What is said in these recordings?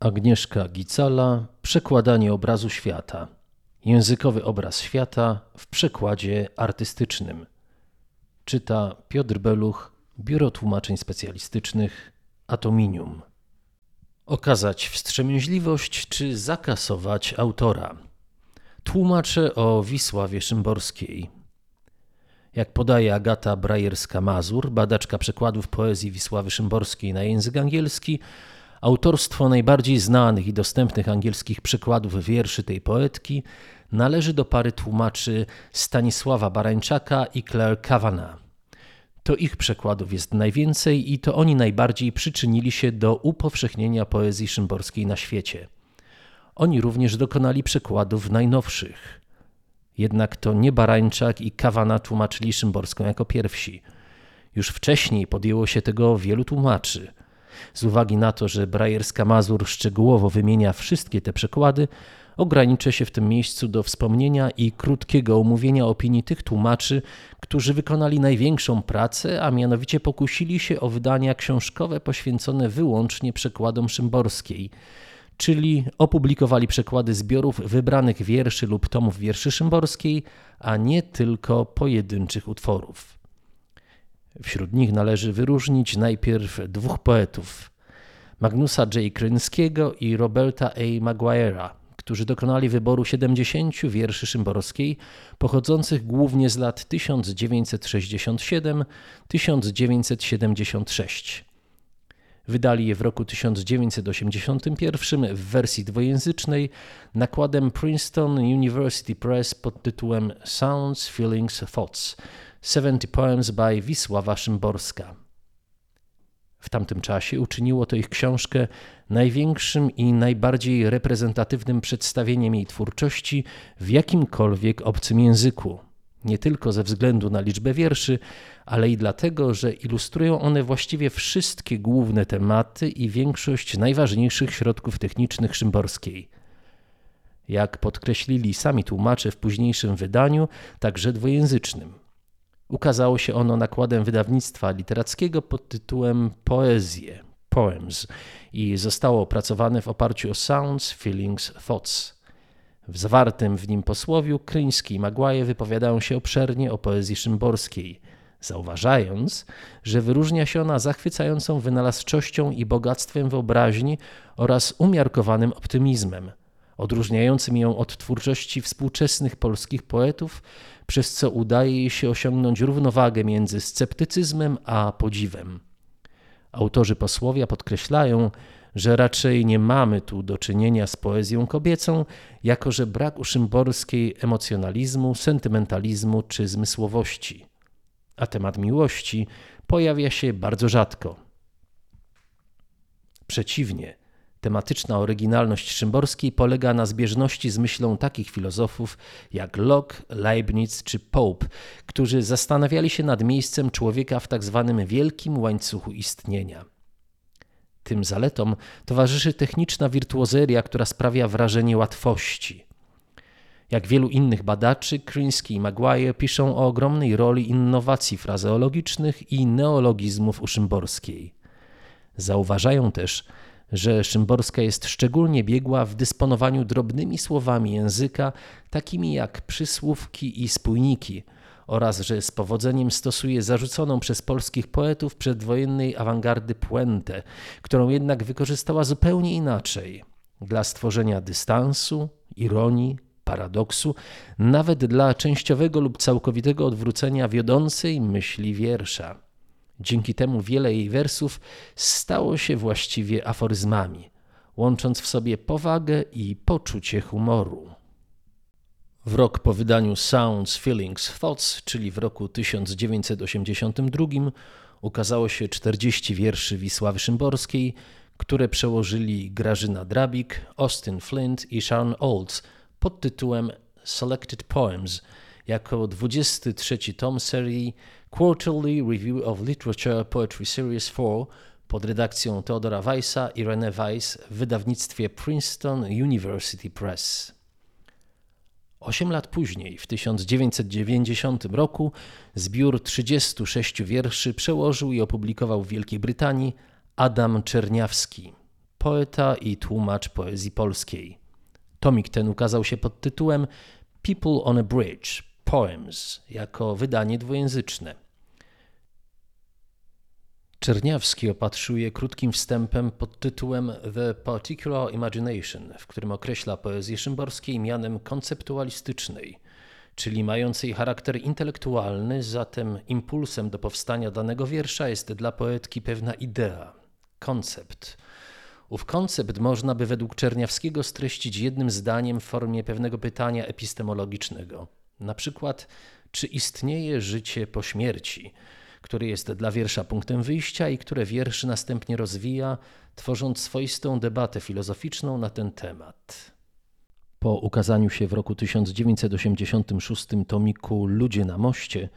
Agnieszka Gicala Przekładanie obrazu świata. Językowy obraz świata w przekładzie artystycznym. Czyta Piotr Beluch, Biuro Tłumaczeń Specjalistycznych, Atominium. Okazać wstrzemięźliwość czy zakasować autora. Tłumaczę o Wisławie Szymborskiej. Jak podaje Agata Brajerska-Mazur, badaczka przekładów poezji Wisławy Szymborskiej na język angielski, Autorstwo najbardziej znanych i dostępnych angielskich przykładów wierszy tej poetki należy do pary tłumaczy Stanisława Barańczaka i Claire Kavanagh. To ich przekładów jest najwięcej i to oni najbardziej przyczynili się do upowszechnienia poezji szymborskiej na świecie. Oni również dokonali przekładów najnowszych. Jednak to nie Barańczak i Kawana tłumaczyli szymborską jako pierwsi. Już wcześniej podjęło się tego wielu tłumaczy – z uwagi na to, że Brajerska Mazur szczegółowo wymienia wszystkie te przekłady, ograniczę się w tym miejscu do wspomnienia i krótkiego omówienia opinii tych tłumaczy, którzy wykonali największą pracę, a mianowicie pokusili się o wydania książkowe poświęcone wyłącznie przekładom szymborskiej, czyli opublikowali przekłady zbiorów wybranych wierszy lub tomów wierszy szymborskiej, a nie tylko pojedynczych utworów. Wśród nich należy wyróżnić najpierw dwóch poetów, Magnusa J. Kryńskiego i Roberta A. Maguire'a, którzy dokonali wyboru 70 wierszy szymborskiej, pochodzących głównie z lat 1967-1976. Wydali je w roku 1981 w wersji dwujęzycznej nakładem Princeton University Press pod tytułem Sounds, Feelings, Thoughts – 70 Poems by Wisława Szymborska. W tamtym czasie uczyniło to ich książkę największym i najbardziej reprezentatywnym przedstawieniem jej twórczości w jakimkolwiek obcym języku. Nie tylko ze względu na liczbę wierszy, ale i dlatego, że ilustrują one właściwie wszystkie główne tematy i większość najważniejszych środków technicznych Szymborskiej. Jak podkreślili sami tłumacze w późniejszym wydaniu, także dwujęzycznym. Ukazało się ono nakładem wydawnictwa literackiego pod tytułem Poezje, Poems i zostało opracowane w oparciu o Sounds, Feelings, Thoughts. W zawartym w nim posłowiu Kryński i Maguire wypowiadają się obszernie o poezji szymborskiej, zauważając, że wyróżnia się ona zachwycającą wynalazczością i bogactwem wyobraźni oraz umiarkowanym optymizmem, odróżniającym ją od twórczości współczesnych polskich poetów, przez co udaje jej się osiągnąć równowagę między sceptycyzmem a podziwem. Autorzy posłowia podkreślają, że raczej nie mamy tu do czynienia z poezją kobiecą, jako że brak u Szymborskiej emocjonalizmu, sentymentalizmu czy zmysłowości. A temat miłości pojawia się bardzo rzadko. Przeciwnie, Tematyczna oryginalność Szymborskiej polega na zbieżności z myślą takich filozofów jak Locke, Leibniz czy Pope, którzy zastanawiali się nad miejscem człowieka w. Tak wielkim łańcuchu istnienia. Tym zaletom towarzyszy techniczna wirtuozeria, która sprawia wrażenie łatwości. Jak wielu innych badaczy, Krinsky i Maguire piszą o ogromnej roli innowacji frazeologicznych i neologizmów u Szymborskiej. Zauważają też, że Szymborska jest szczególnie biegła w dysponowaniu drobnymi słowami języka, takimi jak przysłówki i spójniki, oraz że z powodzeniem stosuje zarzuconą przez polskich poetów przedwojennej awangardy puentę, którą jednak wykorzystała zupełnie inaczej dla stworzenia dystansu, ironii, paradoksu, nawet dla częściowego lub całkowitego odwrócenia wiodącej myśli wiersza. Dzięki temu wiele jej wersów stało się właściwie aforyzmami, łącząc w sobie powagę i poczucie humoru. W rok po wydaniu Sounds, Feelings, Thoughts, czyli w roku 1982, ukazało się 40 wierszy Wisławy Szymborskiej, które przełożyli Grażyna Drabik, Austin Flint i Sharon Olds pod tytułem Selected Poems jako 23 tom serii Quarterly Review of Literature Poetry Series 4 pod redakcją Theodora Weissa i René Weiss w wydawnictwie Princeton University Press. Osiem lat później, w 1990 roku, zbiór 36 wierszy przełożył i opublikował w Wielkiej Brytanii Adam Czerniawski. poeta i tłumacz poezji polskiej. Tomik ten ukazał się pod tytułem People on a Bridge Poems jako wydanie dwujęzyczne. Czerniawski opatruje krótkim wstępem pod tytułem The Particular Imagination, w którym określa poezję szymborskiej mianem konceptualistycznej, czyli mającej charakter intelektualny, zatem impulsem do powstania danego wiersza jest dla poetki pewna idea, koncept. Ów koncept można by według Czerniawskiego streścić jednym zdaniem w formie pewnego pytania epistemologicznego. Na przykład, czy istnieje życie po śmierci? który jest dla wiersza punktem wyjścia i które wiersz następnie rozwija, tworząc swoistą debatę filozoficzną na ten temat. Po ukazaniu się w roku 1986 tomiku Ludzie na moście,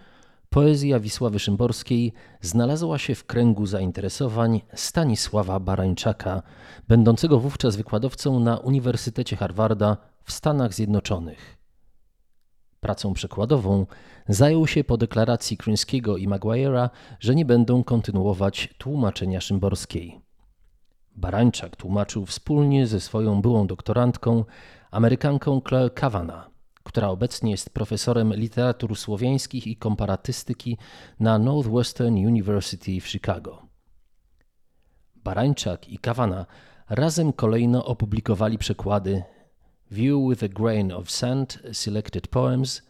poezja Wisławy Szymborskiej znalazła się w kręgu zainteresowań Stanisława Barańczaka, będącego wówczas wykładowcą na Uniwersytecie Harvarda w Stanach Zjednoczonych. Pracą przekładową zajął się po deklaracji Kryńskiego i Maguire'a, że nie będą kontynuować tłumaczenia szymborskiej. Barańczak tłumaczył wspólnie ze swoją byłą doktorantką, Amerykanką Claire Kavanagh, która obecnie jest profesorem literatur słowiańskich i komparatystyki na Northwestern University w Chicago. Barańczak i Kavanagh razem kolejno opublikowali przekłady View with a Grain of Sand, Selected Poems,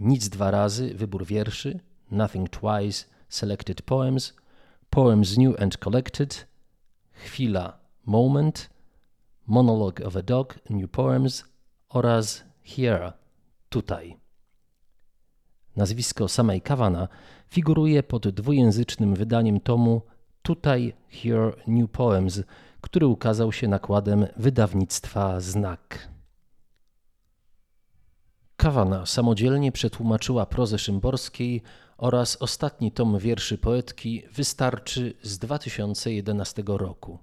Nic dwa razy, wybór wierszy, Nothing Twice, Selected Poems, Poems New and Collected, Chwila, Moment, Monologue of a Dog, New Poems oraz Here, tutaj. Nazwisko samej Kawana figuruje pod dwujęzycznym wydaniem tomu Tutaj, Here, New Poems, który ukazał się nakładem wydawnictwa Znak. Kawana samodzielnie przetłumaczyła prozę Szymborskiej oraz ostatni tom wierszy poetki Wystarczy z 2011 roku.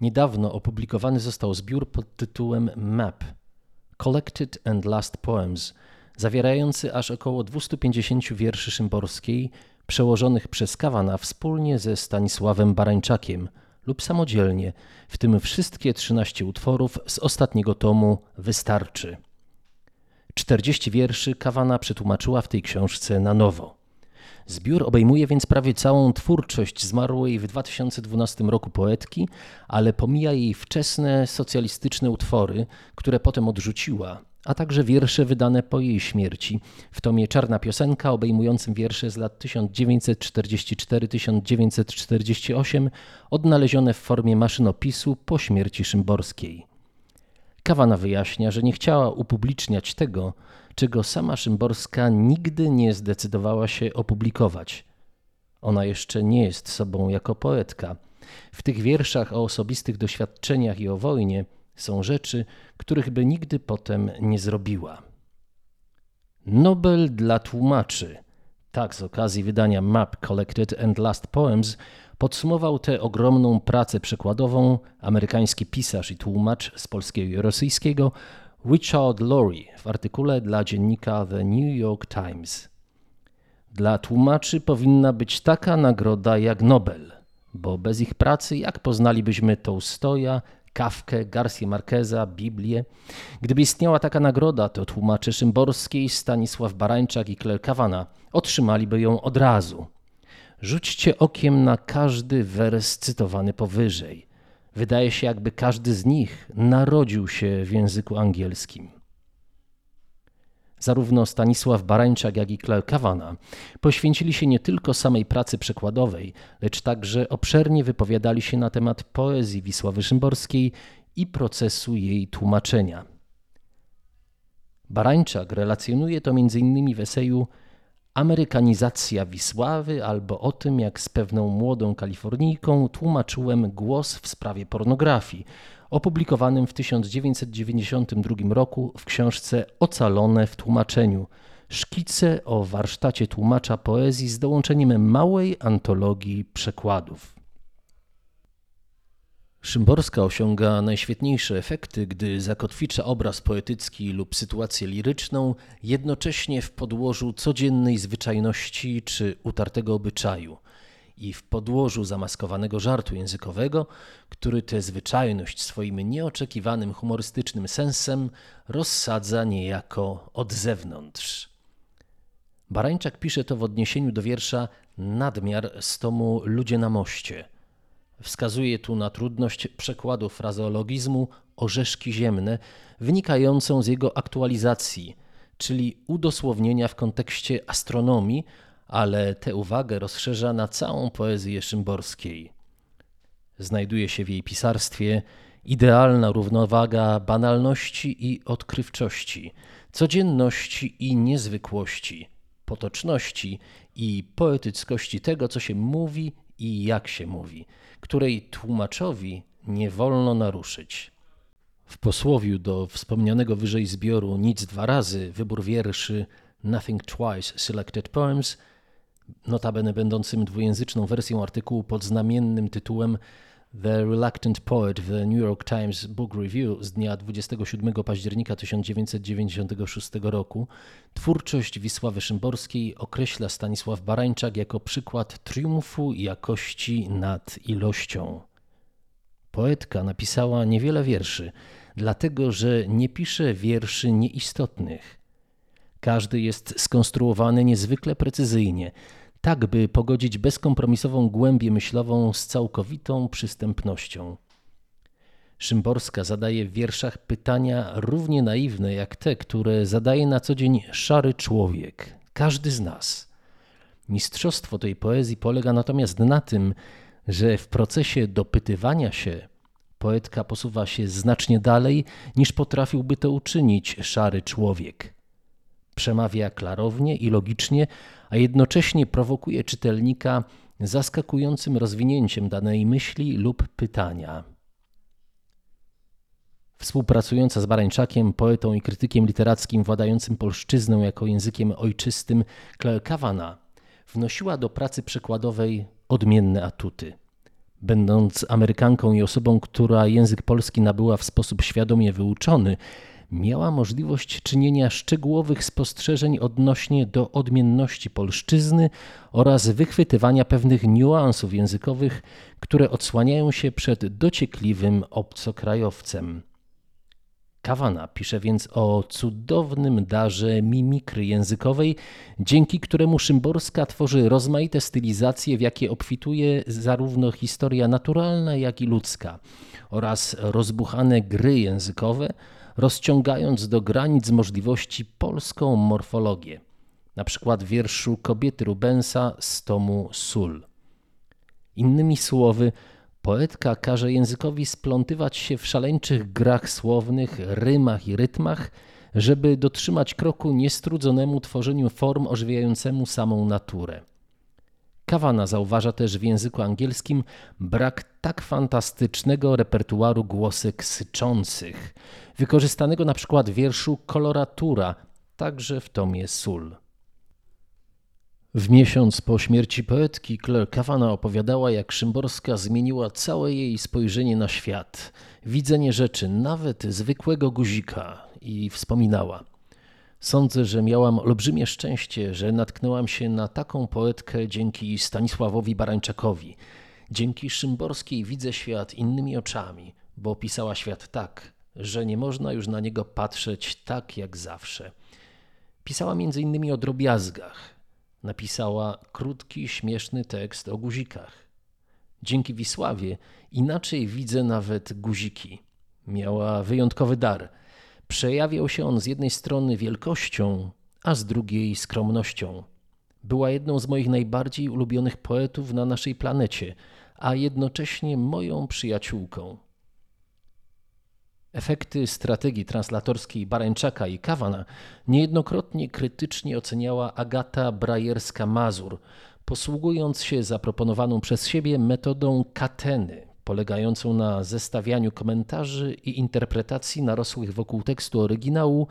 Niedawno opublikowany został zbiór pod tytułem Map Collected and Last Poems, zawierający aż około 250 wierszy Szymborskiej, przełożonych przez Kawana wspólnie ze Stanisławem Barańczakiem lub samodzielnie, w tym wszystkie 13 utworów z ostatniego tomu Wystarczy. 40 wierszy Kawana przetłumaczyła w tej książce na nowo. Zbiór obejmuje więc prawie całą twórczość zmarłej w 2012 roku poetki, ale pomija jej wczesne socjalistyczne utwory, które potem odrzuciła, a także wiersze wydane po jej śmierci w tomie Czarna Piosenka obejmującym wiersze z lat 1944-1948 odnalezione w formie maszynopisu po śmierci Szymborskiej. Kawana wyjaśnia, że nie chciała upubliczniać tego, czego sama Szymborska nigdy nie zdecydowała się opublikować. Ona jeszcze nie jest sobą jako poetka. W tych wierszach o osobistych doświadczeniach i o wojnie są rzeczy, których by nigdy potem nie zrobiła. Nobel dla tłumaczy. Tak z okazji wydania Map Collected and Last Poems Podsumował tę ogromną pracę przekładową amerykański pisarz i tłumacz z polskiego i rosyjskiego Richard Laurie w artykule dla dziennika The New York Times. Dla tłumaczy powinna być taka nagroda jak Nobel, bo bez ich pracy jak poznalibyśmy Tolstoja, Kawkę, Garcia Marqueza, Biblię? Gdyby istniała taka nagroda, to tłumacze Szymborskiej, Stanisław Barańczak i Claire Kawana otrzymaliby ją od razu. Rzućcie okiem na każdy wers cytowany powyżej. Wydaje się, jakby każdy z nich narodził się w języku angielskim. Zarówno Stanisław Barańczak, jak i Claire Kawana poświęcili się nie tylko samej pracy przekładowej, lecz także obszernie wypowiadali się na temat poezji Wisławy Szymborskiej i procesu jej tłumaczenia. Barańczak relacjonuje to m.in. w eseju Amerykanizacja Wisławy albo o tym, jak z pewną młodą Kalifornijką tłumaczyłem głos w sprawie pornografii, opublikowanym w 1992 roku w książce Ocalone w tłumaczeniu. Szkice o warsztacie tłumacza poezji z dołączeniem małej antologii przekładów. Szymborska osiąga najświetniejsze efekty, gdy zakotwicza obraz poetycki lub sytuację liryczną jednocześnie w podłożu codziennej zwyczajności czy utartego obyczaju. i w podłożu zamaskowanego żartu językowego, który tę zwyczajność swoim nieoczekiwanym humorystycznym sensem rozsadza niejako od zewnątrz. Barańczak pisze to w odniesieniu do wiersza Nadmiar z tomu Ludzie na moście. Wskazuje tu na trudność przekładu frazeologizmu orzeszki ziemne, wynikającą z jego aktualizacji, czyli udosłownienia w kontekście astronomii, ale tę uwagę rozszerza na całą poezję szymborskiej. Znajduje się w jej pisarstwie idealna równowaga banalności i odkrywczości, codzienności i niezwykłości, potoczności i poetyckości tego, co się mówi i jak się mówi, której tłumaczowi nie wolno naruszyć. W posłowiu do wspomnianego wyżej zbioru Nic dwa razy, wybór wierszy Nothing Twice Selected Poems, notabene będącym dwujęzyczną wersją artykułu pod znamiennym tytułem The Reluctant Poet w The New York Times Book Review z dnia 27 października 1996 roku, twórczość Wisławy Szymborskiej określa Stanisław Barańczak jako przykład triumfu jakości nad ilością. Poetka napisała niewiele wierszy, dlatego że nie pisze wierszy nieistotnych. Każdy jest skonstruowany niezwykle precyzyjnie, tak by pogodzić bezkompromisową głębię myślową z całkowitą przystępnością. Szymborska zadaje w wierszach pytania równie naiwne jak te, które zadaje na co dzień szary człowiek, każdy z nas. Mistrzostwo tej poezji polega natomiast na tym, że w procesie dopytywania się poetka posuwa się znacznie dalej, niż potrafiłby to uczynić szary człowiek. Przemawia klarownie i logicznie, a jednocześnie prowokuje czytelnika zaskakującym rozwinięciem danej myśli lub pytania. Współpracująca z Barańczakiem, poetą i krytykiem literackim władającym polszczyzną jako językiem ojczystym, Claire Kawana wnosiła do pracy przekładowej odmienne atuty. Będąc Amerykanką i osobą, która język polski nabyła w sposób świadomie wyuczony, miała możliwość czynienia szczegółowych spostrzeżeń odnośnie do odmienności polszczyzny oraz wychwytywania pewnych niuansów językowych, które odsłaniają się przed dociekliwym obcokrajowcem. Kawana pisze więc o cudownym darze mimikry językowej, dzięki któremu Szymborska tworzy rozmaite stylizacje, w jakie obfituje zarówno historia naturalna, jak i ludzka, oraz rozbuchane gry językowe, rozciągając do granic możliwości polską morfologię, na przykład wierszu Kobiety Rubensa z tomu Sól. Innymi słowy, poetka każe językowi splątywać się w szaleńczych grach słownych, rymach i rytmach, żeby dotrzymać kroku niestrudzonemu tworzeniu form ożywiającemu samą naturę. Kawana zauważa też w języku angielskim brak tak fantastycznego repertuaru głosek syczących, wykorzystanego na przykład w wierszu Koloratura, także w tomie Sól. W miesiąc po śmierci poetki Claire Kawana opowiadała, jak Szymborska zmieniła całe jej spojrzenie na świat, widzenie rzeczy, nawet zwykłego guzika i wspominała – Sądzę, że miałam olbrzymie szczęście, że natknęłam się na taką poetkę dzięki Stanisławowi Barańczakowi. Dzięki Szymborskiej widzę świat innymi oczami, bo pisała świat tak, że nie można już na niego patrzeć tak jak zawsze. Pisała między innymi o drobiazgach. Napisała krótki, śmieszny tekst o guzikach. Dzięki Wisławie inaczej widzę nawet guziki. Miała wyjątkowy dar – Przejawiał się on z jednej strony wielkością, a z drugiej skromnością. Była jedną z moich najbardziej ulubionych poetów na naszej planecie, a jednocześnie moją przyjaciółką. Efekty strategii translatorskiej Barańczaka i Kawana niejednokrotnie krytycznie oceniała Agata Brajerska-Mazur, posługując się zaproponowaną przez siebie metodą kateny, polegającą na zestawianiu komentarzy i interpretacji narosłych wokół tekstu oryginału,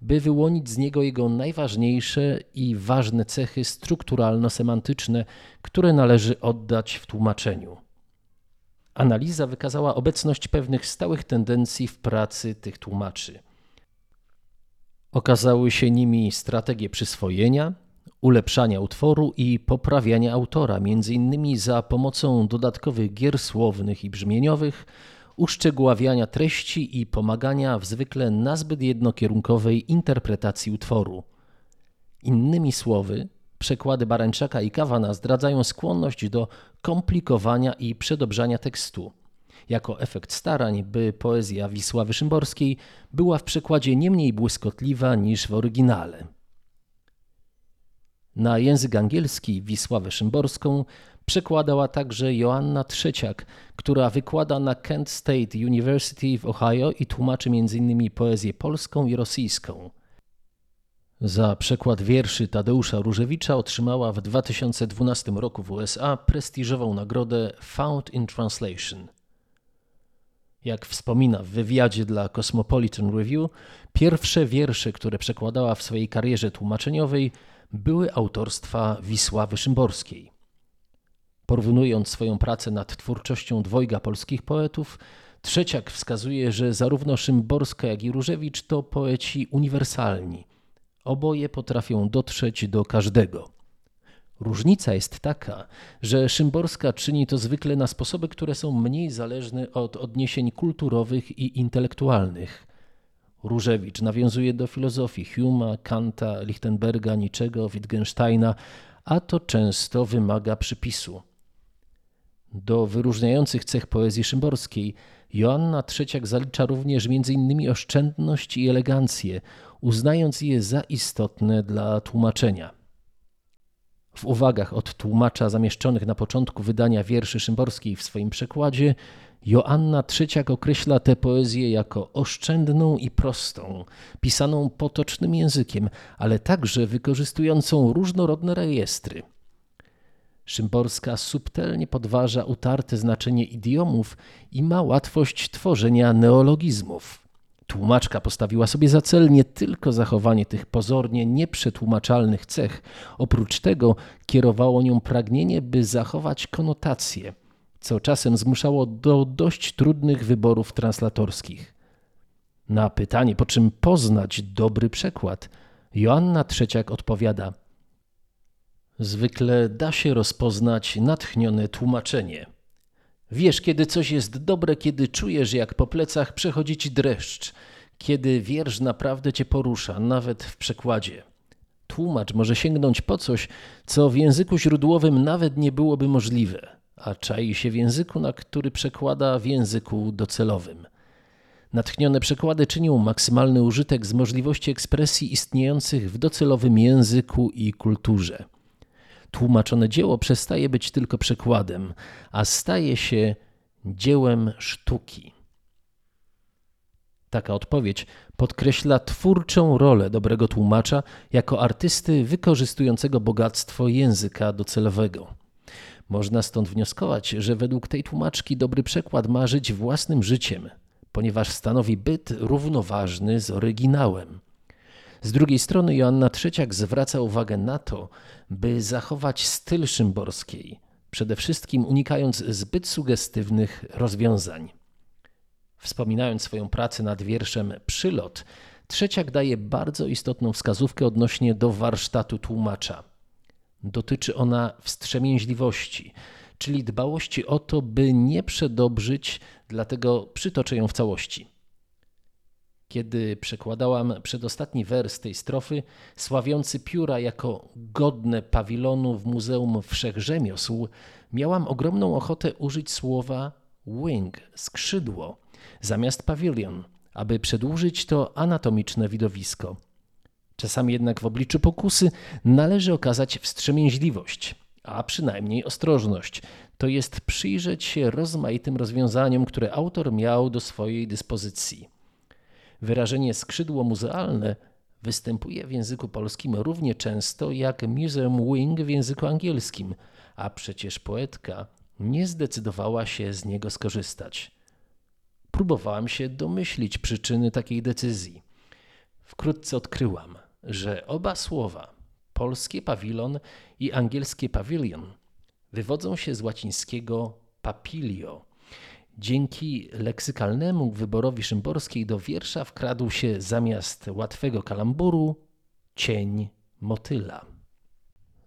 by wyłonić z niego jego najważniejsze i ważne cechy strukturalno-semantyczne, które należy oddać w tłumaczeniu. Analiza wykazała obecność pewnych stałych tendencji w pracy tych tłumaczy. Okazały się nimi strategie przyswojenia, ulepszania utworu i poprawiania autora, m.in. za pomocą dodatkowych gier słownych i brzmieniowych, uszczegóławiania treści i pomagania w zwykle nazbyt jednokierunkowej interpretacji utworu. Innymi słowy, przekłady Barańczaka i Kawana zdradzają skłonność do komplikowania i przedobrzania tekstu. Jako efekt starań, by poezja Wisławy Szymborskiej była w przekładzie nie mniej błyskotliwa niż w oryginale. Na język angielski Wisławę Szymborską przekładała także Joanna Trzeciak, która wykłada na Kent State University w Ohio i tłumaczy m.in. poezję polską i rosyjską. Za przekład wierszy Tadeusza Różewicza otrzymała w 2012 roku w USA prestiżową nagrodę Found in Translation. Jak wspomina w wywiadzie dla Cosmopolitan Review, pierwsze wiersze, które przekładała w swojej karierze tłumaczeniowej, były autorstwa Wisławy Szymborskiej. Porównując swoją pracę nad twórczością dwojga polskich poetów, Trzeciak wskazuje, że zarówno Szymborska, jak i Różewicz to poeci uniwersalni. Oboje potrafią dotrzeć do każdego. Różnica jest taka, że Szymborska czyni to zwykle na sposoby, które są mniej zależne od odniesień kulturowych i intelektualnych. Różewicz nawiązuje do filozofii Huma, Kanta, Lichtenberga, Niczego, Wittgensteina, a to często wymaga przypisu. Do wyróżniających cech poezji szymborskiej Joanna Trzeciak zalicza również m.in. oszczędność i elegancję, uznając je za istotne dla tłumaczenia. W uwagach od tłumacza zamieszczonych na początku wydania wierszy szymborskiej w swoim przekładzie Joanna Trzeciak określa tę poezję jako oszczędną i prostą, pisaną potocznym językiem, ale także wykorzystującą różnorodne rejestry. Szymborska subtelnie podważa utarte znaczenie idiomów i ma łatwość tworzenia neologizmów. Tłumaczka postawiła sobie za cel nie tylko zachowanie tych pozornie nieprzetłumaczalnych cech, oprócz tego kierowało nią pragnienie, by zachować konotacje – co czasem zmuszało do dość trudnych wyborów translatorskich. Na pytanie, po czym poznać dobry przekład, Joanna Trzeciak odpowiada: Zwykle da się rozpoznać natchnione tłumaczenie. Wiesz, kiedy coś jest dobre, kiedy czujesz, jak po plecach przechodzi ci dreszcz, kiedy wiersz naprawdę cię porusza, nawet w przekładzie. Tłumacz może sięgnąć po coś, co w języku źródłowym nawet nie byłoby możliwe a czai się w języku, na który przekłada w języku docelowym. Natchnione przekłady czynią maksymalny użytek z możliwości ekspresji istniejących w docelowym języku i kulturze. Tłumaczone dzieło przestaje być tylko przekładem, a staje się dziełem sztuki. Taka odpowiedź podkreśla twórczą rolę dobrego tłumacza jako artysty wykorzystującego bogactwo języka docelowego. Można stąd wnioskować, że według tej tłumaczki dobry przekład ma żyć własnym życiem, ponieważ stanowi byt równoważny z oryginałem. Z drugiej strony Joanna Trzeciak zwraca uwagę na to, by zachować styl szymborskiej, przede wszystkim unikając zbyt sugestywnych rozwiązań. Wspominając swoją pracę nad wierszem Przylot, Trzeciak daje bardzo istotną wskazówkę odnośnie do warsztatu tłumacza – Dotyczy ona wstrzemięźliwości, czyli dbałości o to, by nie przedobrzyć, dlatego przytoczę ją w całości. Kiedy przekładałam przedostatni wers tej strofy, sławiący pióra jako godne pawilonu w Muzeum Wszechrzemiosł, miałam ogromną ochotę użyć słowa wing, skrzydło, zamiast pawilion, aby przedłużyć to anatomiczne widowisko. Czasami jednak w obliczu pokusy należy okazać wstrzemięźliwość, a przynajmniej ostrożność, to jest przyjrzeć się rozmaitym rozwiązaniom, które autor miał do swojej dyspozycji. Wyrażenie skrzydło muzealne występuje w języku polskim równie często jak museum wing w języku angielskim, a przecież poetka nie zdecydowała się z niego skorzystać. Próbowałam się domyślić przyczyny takiej decyzji. Wkrótce odkryłam – że oba słowa, polskie pawilon i angielskie pavilion, wywodzą się z łacińskiego papilio. Dzięki leksykalnemu wyborowi Szymborskiej do wiersza wkradł się zamiast łatwego kalamburu cień motyla.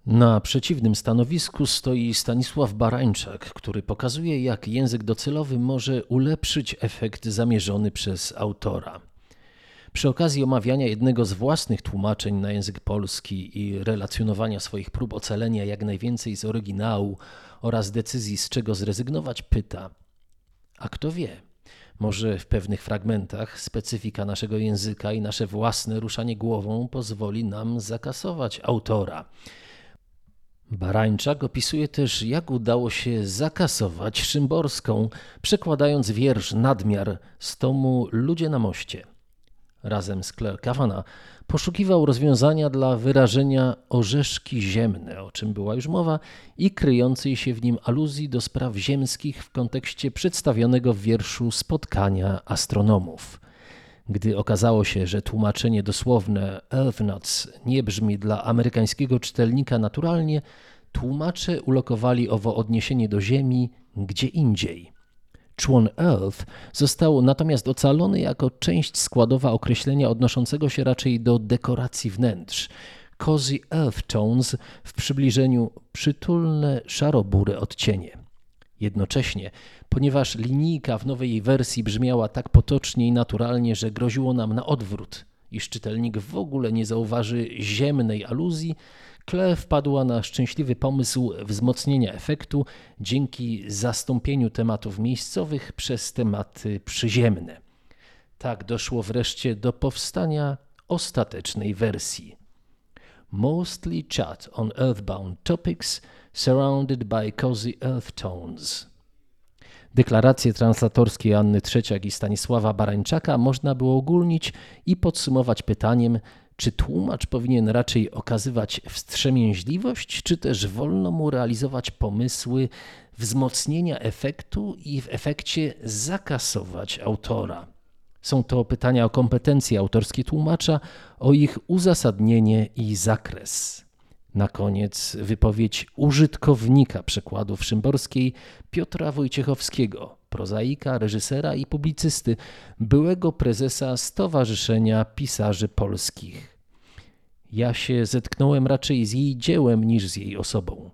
Na przeciwnym stanowisku stoi Stanisław Barańczak, który pokazuje, jak język docelowy może ulepszyć efekt zamierzony przez autora. Przy okazji omawiania jednego z własnych tłumaczeń na język polski i relacjonowania swoich prób ocalenia jak najwięcej z oryginału oraz decyzji z czego zrezygnować, pyta: A kto wie? Może w pewnych fragmentach specyfika naszego języka i nasze własne ruszanie głową pozwoli nam zakasować autora. Barańczak opisuje też, jak udało się zakasować Szymborską, przekładając wiersz Nadmiar z tomu Ludzie na moście razem z Claire Kavanagh, poszukiwał rozwiązania dla wyrażenia orzeszki ziemne, o czym była już mowa, i kryjącej się w nim aluzji do spraw ziemskich w kontekście przedstawionego w wierszu spotkania astronomów. Gdy okazało się, że tłumaczenie dosłowne Elfnuts nie brzmi dla amerykańskiego czytelnika naturalnie, tłumacze ulokowali owo odniesienie do Ziemi gdzie indziej – Człon Earth został natomiast ocalony jako część składowa określenia odnoszącego się raczej do dekoracji wnętrz. Cozy Earth Tones w przybliżeniu przytulne szarobury odcienie. Jednocześnie, ponieważ linijka w nowej wersji brzmiała tak potocznie i naturalnie, że groziło nam na odwrót, iż czytelnik w ogóle nie zauważy ziemnej aluzji, Klee wpadła na szczęśliwy pomysł wzmocnienia efektu dzięki zastąpieniu tematów miejscowych przez tematy przyziemne. Tak doszło wreszcie do powstania ostatecznej wersji. Mostly chat on earthbound topics surrounded by cozy earth tones. Deklaracje translatorskie Anny Trzeciak i Stanisława Barańczaka można było ogólnić i podsumować pytaniem, czy tłumacz powinien raczej okazywać wstrzemięźliwość, czy też wolno mu realizować pomysły wzmocnienia efektu i w efekcie zakasować autora? Są to pytania o kompetencje autorskie tłumacza, o ich uzasadnienie i zakres. Na koniec wypowiedź użytkownika przekładów szymborskiej Piotra Wojciechowskiego, prozaika, reżysera i publicysty, byłego prezesa Stowarzyszenia Pisarzy Polskich. Ja się zetknąłem raczej z jej dziełem niż z jej osobą.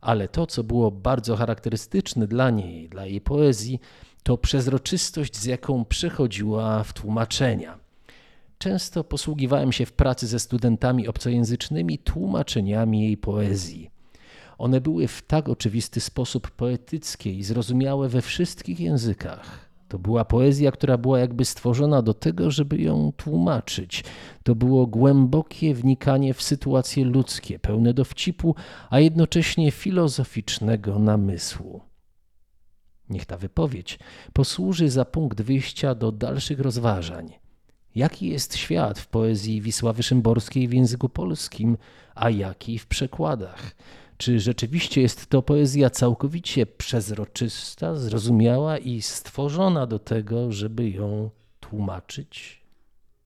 Ale to, co było bardzo charakterystyczne dla niej, dla jej poezji, to przezroczystość, z jaką przechodziła w tłumaczenia. Często posługiwałem się w pracy ze studentami obcojęzycznymi tłumaczeniami jej poezji. One były w tak oczywisty sposób poetyckie i zrozumiałe we wszystkich językach. To była poezja, która była jakby stworzona do tego, żeby ją tłumaczyć. To było głębokie wnikanie w sytuacje ludzkie, pełne dowcipu, a jednocześnie filozoficznego namysłu. Niech ta wypowiedź posłuży za punkt wyjścia do dalszych rozważań. Jaki jest świat w poezji Wisławy Szymborskiej w języku polskim, a jaki w przekładach? Czy rzeczywiście jest to poezja całkowicie przezroczysta, zrozumiała i stworzona do tego, żeby ją tłumaczyć?